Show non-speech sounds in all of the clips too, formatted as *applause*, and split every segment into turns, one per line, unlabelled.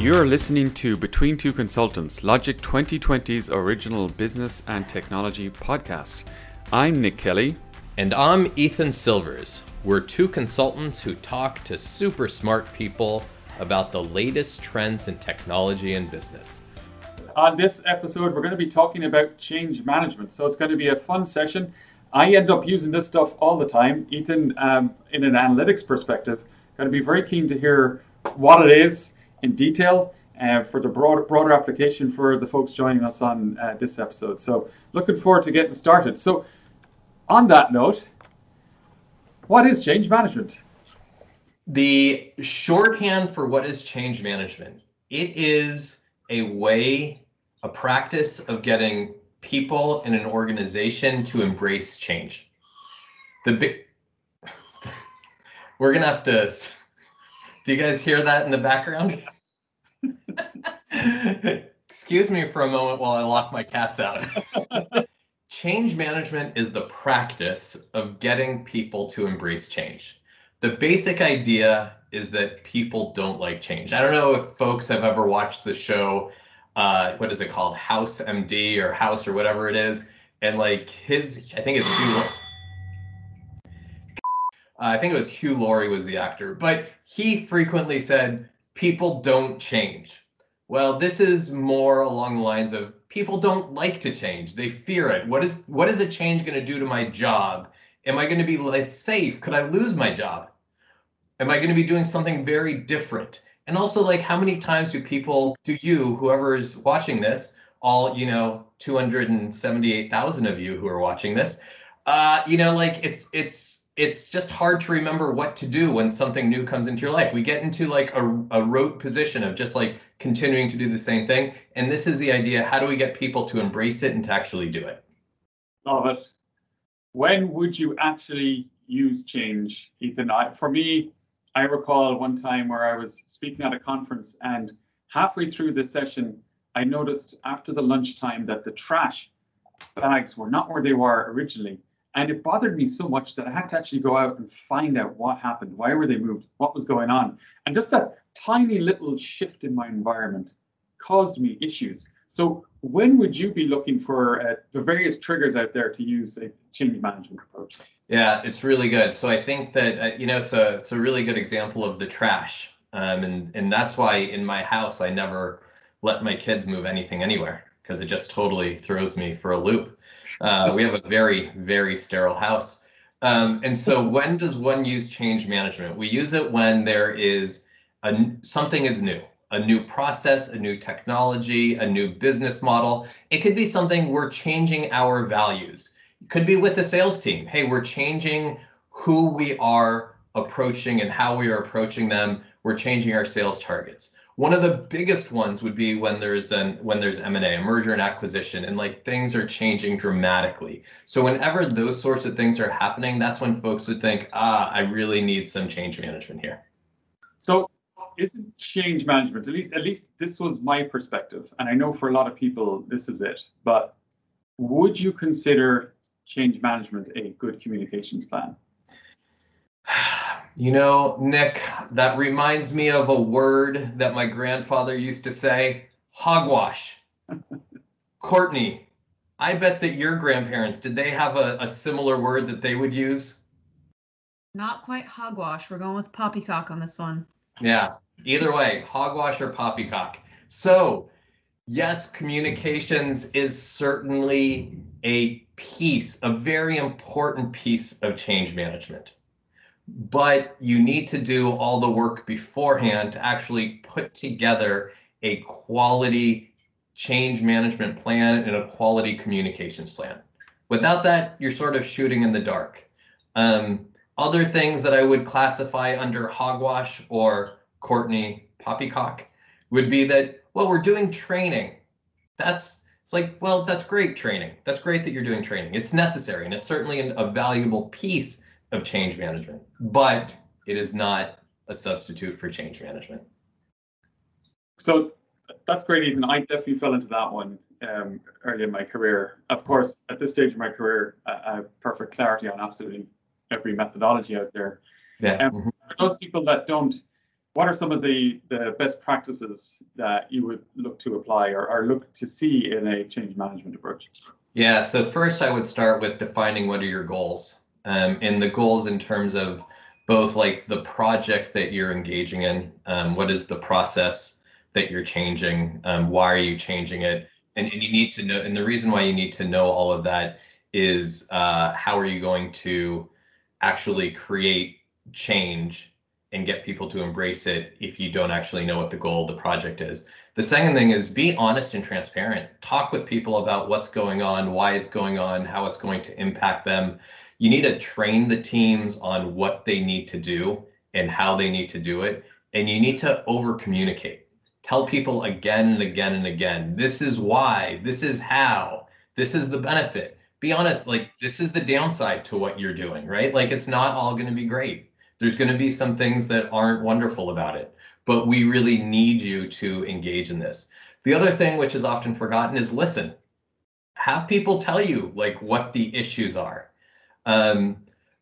You're listening to Between Two Consultants, Logic 2020's original business and technology podcast. I'm Nick Kelly.
And I'm Ethan Silvers. We're two consultants who talk to super smart people about the latest trends in technology and business.
On this episode, we're going to be talking about change management. So it's going to be a fun session. I end up using this stuff all the time. Ethan, um, in an analytics perspective, going to be very keen to hear what it is in detail uh, for the broader, broader application for the folks joining us on uh, this episode. So, looking forward to getting started. So, on that note, what is change management?
The shorthand for what is change management, it is a way, a practice of getting people in an organization to embrace change. The big, *laughs* we're gonna have to. Do you guys hear that in the background? *laughs* Excuse me for a moment while I lock my cats out. *laughs* change management is the practice of getting people to embrace change. The basic idea is that people don't like change. I don't know if folks have ever watched the show, uh, what is it called, House MD or House or whatever it is, and like his, I think it's. I think it was Hugh Laurie was the actor, but he frequently said, "People don't change." Well, this is more along the lines of people don't like to change. They fear it. What is what is a change going to do to my job? Am I going to be less safe? Could I lose my job? Am I going to be doing something very different? And also like how many times do people do you whoever is watching this, all, you know, 278,000 of you who are watching this, uh, you know, like it's it's it's just hard to remember what to do when something new comes into your life. We get into like a, a rote position of just like continuing to do the same thing. And this is the idea. How do we get people to embrace it and to actually do it?
Love it. When would you actually use change, Ethan? I, for me, I recall one time where I was speaking at a conference and halfway through the session, I noticed after the lunchtime that the trash bags were not where they were originally and it bothered me so much that I had to actually go out and find out what happened, why were they moved, what was going on. And just that tiny little shift in my environment caused me issues. So when would you be looking for uh, the various triggers out there to use a change management approach?
Yeah, it's really good. So I think that uh, you know, so it's a really good example of the trash, um, and and that's why in my house I never let my kids move anything anywhere because it just totally throws me for a loop. Uh, we have a very, very sterile house. Um, and so when does one use change management? We use it when there is a, something is new, a new process, a new technology, a new business model. It could be something we're changing our values. It could be with the sales team. Hey, we're changing who we are approaching and how we are approaching them. We're changing our sales targets. One of the biggest ones would be when there's an when there's M&A, a merger and acquisition, and like things are changing dramatically. So whenever those sorts of things are happening, that's when folks would think, ah, I really need some change management here.
So isn't change management, at least at least this was my perspective, and I know for a lot of people this is it, but would you consider change management a good communications plan? *sighs* *sighs* *sighs*
You know, Nick, that reminds me of a word that my grandfather used to say hogwash. *laughs* Courtney, I bet that your grandparents, did they have a, a similar word that they would use?
Not quite hogwash. We're going with poppycock on this one.
Yeah, either way, hogwash or poppycock. So, yes, communications is certainly a piece, a very important piece of change management but you need to do all the work beforehand to actually put together a quality change management plan and a quality communications plan. Without that, you're sort of shooting in the dark. Um, other things that I would classify under hogwash or Courtney poppycock would be that, well, we're doing training. That's it's like, well, that's great training. That's great that you're doing training. It's necessary and it's certainly an, a valuable piece of change management, but it is not a substitute for change management.
So that's great, Ethan. I definitely fell into that one um, early in my career. Of course, at this stage of my career, I have perfect clarity on absolutely every methodology out there.
Yeah.
Um, for those people that don't what are some of the, the best practices that you would look to apply or, or look to see in a change management approach?
Yeah, so first I would start with defining what are your goals. Um, and the goals in terms of both like the project that you're engaging in, um, what is the process that you're changing, um, why are you changing it, and, and you need to know, and the reason why you need to know all of that is uh, how are you going to actually create change and get people to embrace it if you don't actually know what the goal of the project is. The second thing is be honest and transparent. Talk with people about what's going on, why it's going on, how it's going to impact them. You need to train the teams on what they need to do and how they need to do it. And you need to over communicate. Tell people again and again and again, this is why, this is how, this is the benefit. Be honest, like this is the downside to what you're doing, right? Like it's not all going to be great. There's going to be some things that aren't wonderful about it but we really need you to engage in this. The other thing which is often forgotten is listen. Have people tell you like what the issues are. Um,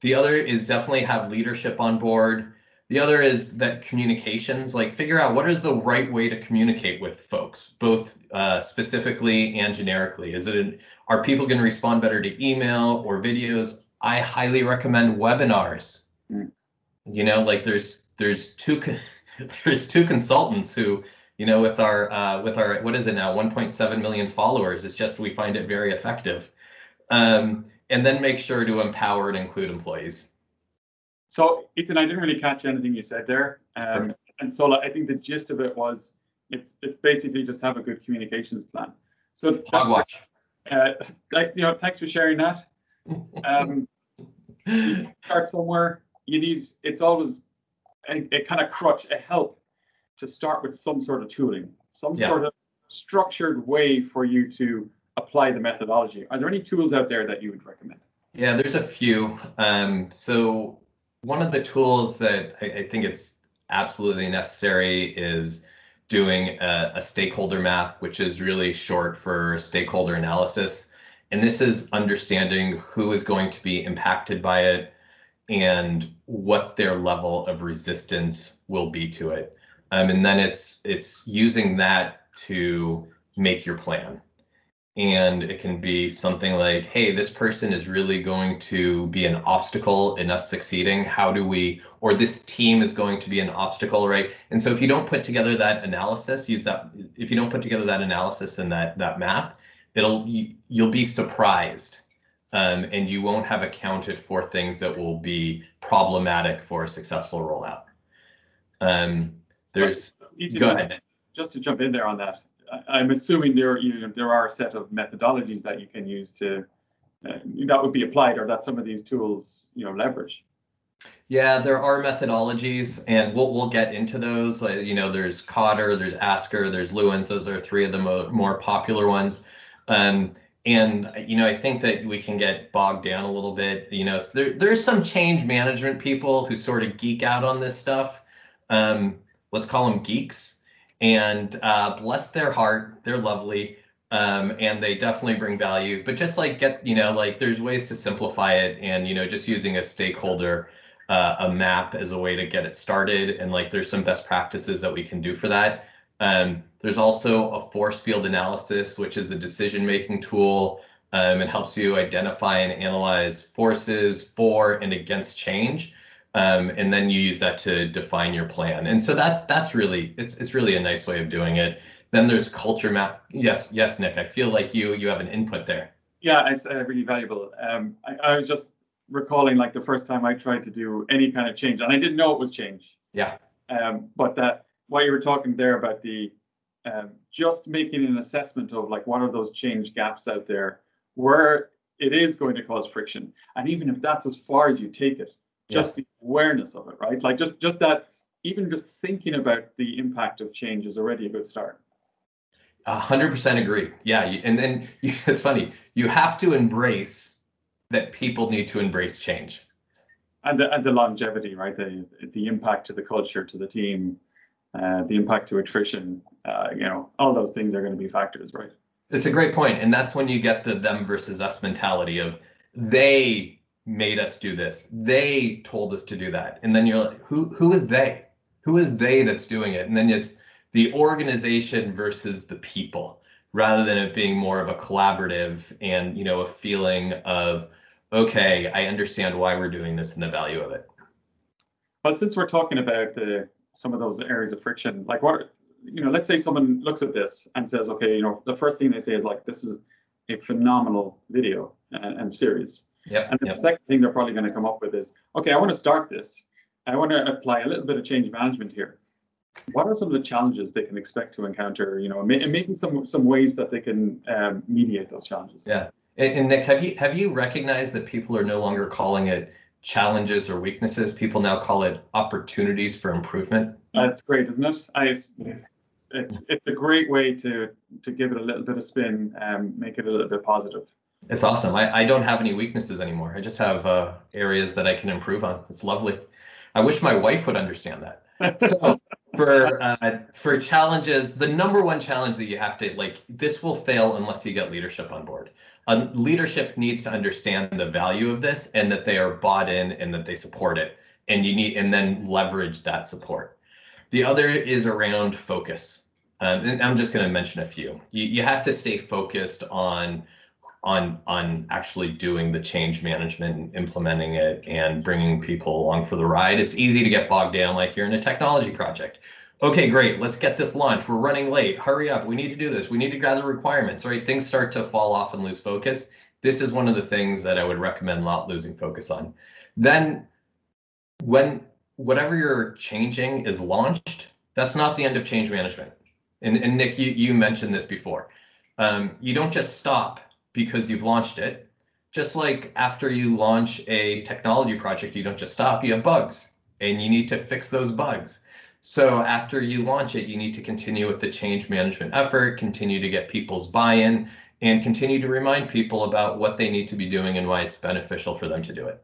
the other is definitely have leadership on board. The other is that communications, like figure out what is the right way to communicate with folks, both uh, specifically and generically. Is it are people going to respond better to email or videos? I highly recommend webinars. Mm. You know, like there's there's two *laughs* there's two consultants who you know with our uh, with our what is it now 1.7 million followers it's just we find it very effective um, and then make sure to empower and include employees.
So ethan i didn't really catch anything you said there. Um, and so i think the gist of it was it's it's basically just have a good communications plan. So
hogwash.
uh, like you know thanks for sharing that. Um, *laughs* start somewhere. You need it's always a, a kind of crutch, a help to start with some sort of tooling, some yeah. sort of structured way for you to apply the methodology. Are there any tools out there that you would recommend?
Yeah, there's a few. Um, so one of the tools that I, I, think it's absolutely necessary is doing a, a stakeholder map, which is really short for stakeholder analysis. And this is understanding who is going to be impacted by it, and what their level of resistance will be to it. Um, and then it's it's using that to make your plan. And it can be something like, hey, this person is really going to be an obstacle in us succeeding. How do we, or this team is going to be an obstacle, right? And so if you don't put together that analysis, use that, if you don't put together that analysis and that that map, it'll you, you'll be surprised um, and you won't have accounted for things that will be problematic for a successful rollout. Um, there's go
just,
ahead.
Just to jump in there on that, I, am assuming there you know, there are a set of methodologies that you can use to uh, that would be applied, or that some of these tools you know leverage.
Yeah, there are methodologies, and we'll we'll get into those. Uh, you know, there's Kotter, there's ADKAR, there's Lewins. Those are three of the mo- more popular ones. Um, and you know i think that we can get bogged down a little bit you know so there, there's some change management people who sort of geek out on this stuff um, let's call them geeks and uh, bless their heart they're lovely um, and they definitely bring value but just like get you know like there's ways to simplify it and you know just using a stakeholder uh, a map as a way to get it started and like there's some best practices that we can do for that um, there's also a force field analysis, which is a decision-making tool. Um, it helps you identify and analyze forces for and against change. Um, and then you use that to define your plan. And so that's that's really it's it's really a nice way of doing it. Then there's culture map. Yes, yes, Nick. I feel like you you have an input there.
Yeah, it's uh, really valuable. Um, I, I was just recalling like the first time I tried to do any kind of change, and I didn't know it was change.
Yeah.
Um, but that what you were talking there about the um, just making an assessment of like what are those change gaps out there where it is going to cause friction and even if that's as far as you take it just yes. Awareness of it right? Like just just that even just thinking about the impact of change is already a good start.
A hundred percent agree. Yeah and then *laughs* it's funny you have to embrace that people need to embrace change.
And the, and the longevity right? The the impact to the culture to the team uh, the impact to attrition, uh, you know, all those things are going to be factors, right?
It's a great point, and that's when you get the them versus us mentality of they made us do this, they told us to do that, and then you're like, who who is they? who is they that's doing it? And then it's the organization versus the people, rather than it being more of a collaborative and you know a feeling of okay, I understand why we're doing this and the value of it.
But since we're talking about the some of those areas of friction, like what you know, let's say someone looks at this and says, okay, you know, the first thing they say is like, this is a phenomenal video and, and series.
Yep.
And the
yep.
second thing they're probably going to come up with is, okay, I want to start this. I want to apply a little bit of change management here. What are some of the challenges they can expect to encounter? You know, and maybe some some ways that they can um, mediate those challenges.
Yeah. And, and Nick, have you have you recognized that people are no longer calling it challenges or weaknesses? People now call it opportunities for improvement.
That's great, isn't it? I, it's it's a great way to to give it a little bit of spin and make it a little bit positive.
It's awesome. I, I don't have any weaknesses anymore. I just have uh, areas that I can improve on. It's lovely. I wish my wife would understand that. *laughs* So for uh, for challenges, the number one challenge that you have to like this will fail unless you get leadership on board. Um, leadership needs to understand the value of this and that they are bought in and that they support it. And you need and then leverage that support. The other is around focus. Um, and I'm just going to mention a few. You, you have to stay focused on on on actually doing the change management and implementing it and bringing people along for the ride. It's easy to get bogged down like you're in a technology project. Okay, great. Let's get this launched. We're running late. Hurry up. We need to do this. We need to gather requirements, right? Things start to fall off and lose focus. This is one of the things that I would recommend not losing focus on. Then when whatever you're changing is launched, that's not the end of change management. And, and Nick, you, you mentioned this before. Um, you don't just stop because you've launched it. Just like after you launch a technology project, you don't just stop, you have bugs and you need to fix those bugs. So after you launch it, you need to continue with the change management effort, continue to get people's buy-in, and continue to remind people about what they need to be doing and why it's beneficial for them to do it.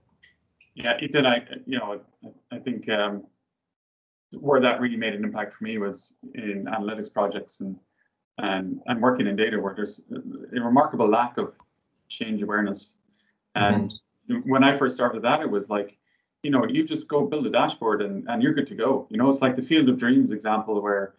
Yeah, Ethan, I you know I think um, where that really made an impact for me was in analytics projects and and and working in data where there's a remarkable lack of change awareness. And mm-hmm. when I first started that, it was like, you know, you just go build a dashboard and, and you're good to go. You know, it's like the field of dreams example where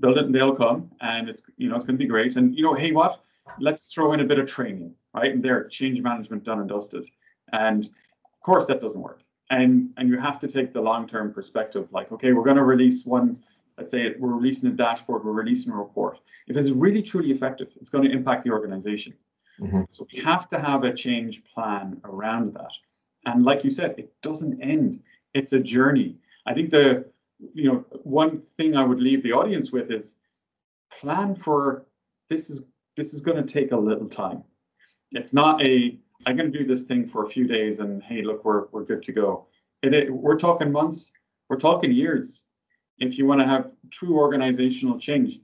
build it and they'll come and it's you know it's going to be great. And you know, hey, what? Let's throw in a bit of training, right? And there, change management done and dusted. And of course, that doesn't work. And and you have to take the long term perspective. Like, okay, we're going to release one let's say we're releasing a dashboard, we're releasing a report. If it's really truly effective, it's going to impact the organization. Mm-hmm. So we have to have a change plan around that. And like you said, it doesn't end. It's a journey. I think the you know one thing I would leave the audience with is plan for this is this is going to take a little time. It's not a I'm going to do this thing for a few days and hey look we're we're good to go. It, it, we're talking months, we're talking years if you want to have true organizational change,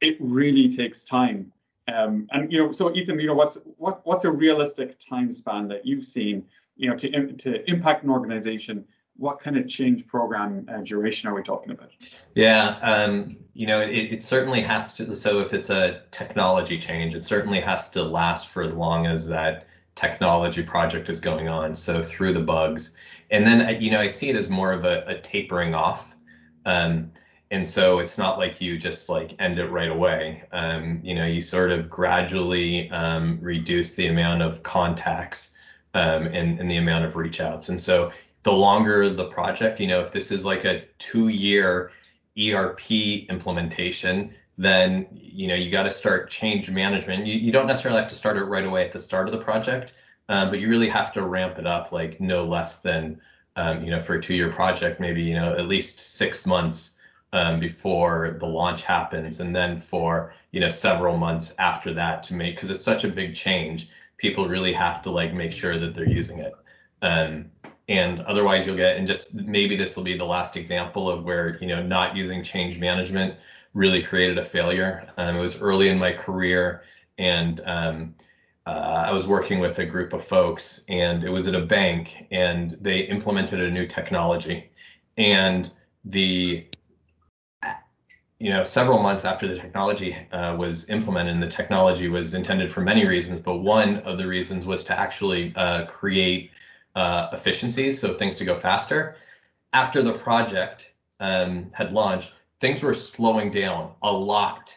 it really takes time. Um, and you know, so Ethan, you know, what's what what's a realistic time span that you've seen, you know, to to impact an organization? What kind of change program uh, duration are we talking about?
Yeah, um, you know, it, it certainly has to. So if it's a technology change, it certainly has to last for as long as that technology project is going on. So through the bugs, and then uh, you know, I see it as more of a, a tapering off um, and so it's not like you just like end it right away. Um, you know, you sort of gradually um, reduce the amount of contacts um, and, and the amount of reach outs. And so the longer the project, you know, if this is like a two year ERP implementation, then you know you got to start change management. You, you don't necessarily have to start it right away at the start of the project, um, but you really have to ramp it up like no less than um, you know, for a two-year project, maybe, you know, at least six months um, before the launch happens. And then for, you know, several months after that to make, because it's such a big change, people really have to like make sure that they're using it. Um, and otherwise you'll get, and just maybe this will be the last example of where, you know, not using change management really created a failure. Um, it was early in my career and, um, uh, I was working with a group of folks and it was at a bank and they implemented a new technology and the you know several months after the technology uh, was implemented and the technology was intended for many reasons but one of the reasons was to actually uh, create uh, efficiencies so things to go faster after the project um, had launched, things were slowing down a lot,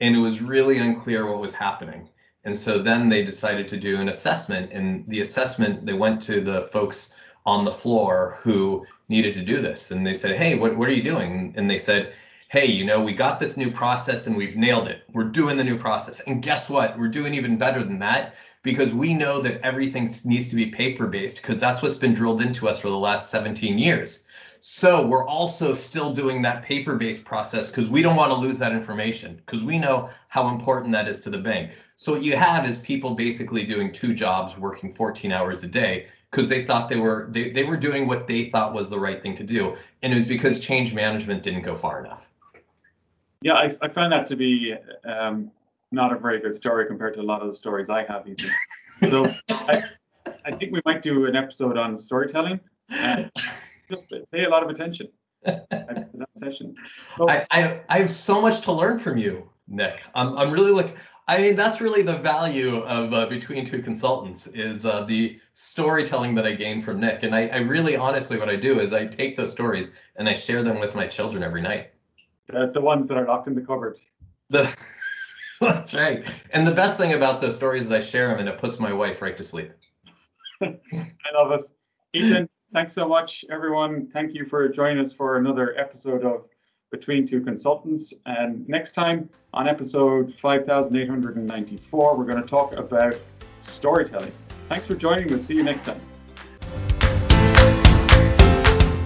and it was really unclear what was happening. And so then they decided to do an assessment, and the assessment they went to the folks on the floor who needed to do this, and they said, "Hey, what what are you doing?" And they said, "Hey, you know, we got this new process and we've nailed it. We're doing the new process, and guess what? We're doing even better than that." Because we know that everything needs to be paper based, because that's what's been drilled into us for the last 17 years. So we're also still doing that paper-based process because we don't want to lose that information because we know how important that is to the bank. So what you have is people basically doing two jobs, working 14 hours a day because they thought they were they, they were doing what they thought was the right thing to do. And it was because change management didn't go far enough.
Yeah, I, I found that to be um, not a very good story compared to a lot of the stories I have. Even. So I, I think we might do an episode on storytelling. And just pay a lot of attention to that session.
So, *laughs* I, I, I have so much to learn from you, Nick. I'm, I'm really like, I mean, that's really the value of uh, Between Two Consultants is uh, the storytelling that I gain from Nick. And I, I really, honestly, what I do is I take those stories and I share them with my children every night.
The, the ones that are locked in the cupboard.
The, *laughs* that's right. And the best thing about those stories is I share them and it puts my wife right to sleep.
I love it. Ethan, thanks so much, everyone. Thank you for joining us for another episode of Between Two Consultants. And next time on episode 5894, we're going to talk about storytelling. Thanks for joining. We'll see you next time.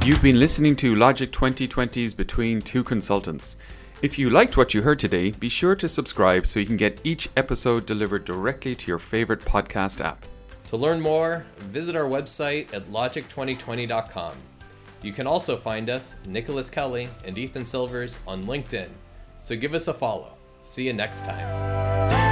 You've been listening to Logic 2020's Between Two Consultants. If you liked what you heard today, be sure to subscribe so you can get each episode delivered directly to your favorite podcast app.
To learn more, visit our website at logic2020.com. You can also find us, Nicholas Kelly and Ethan Silvers, on LinkedIn. So give us a follow. See you next time.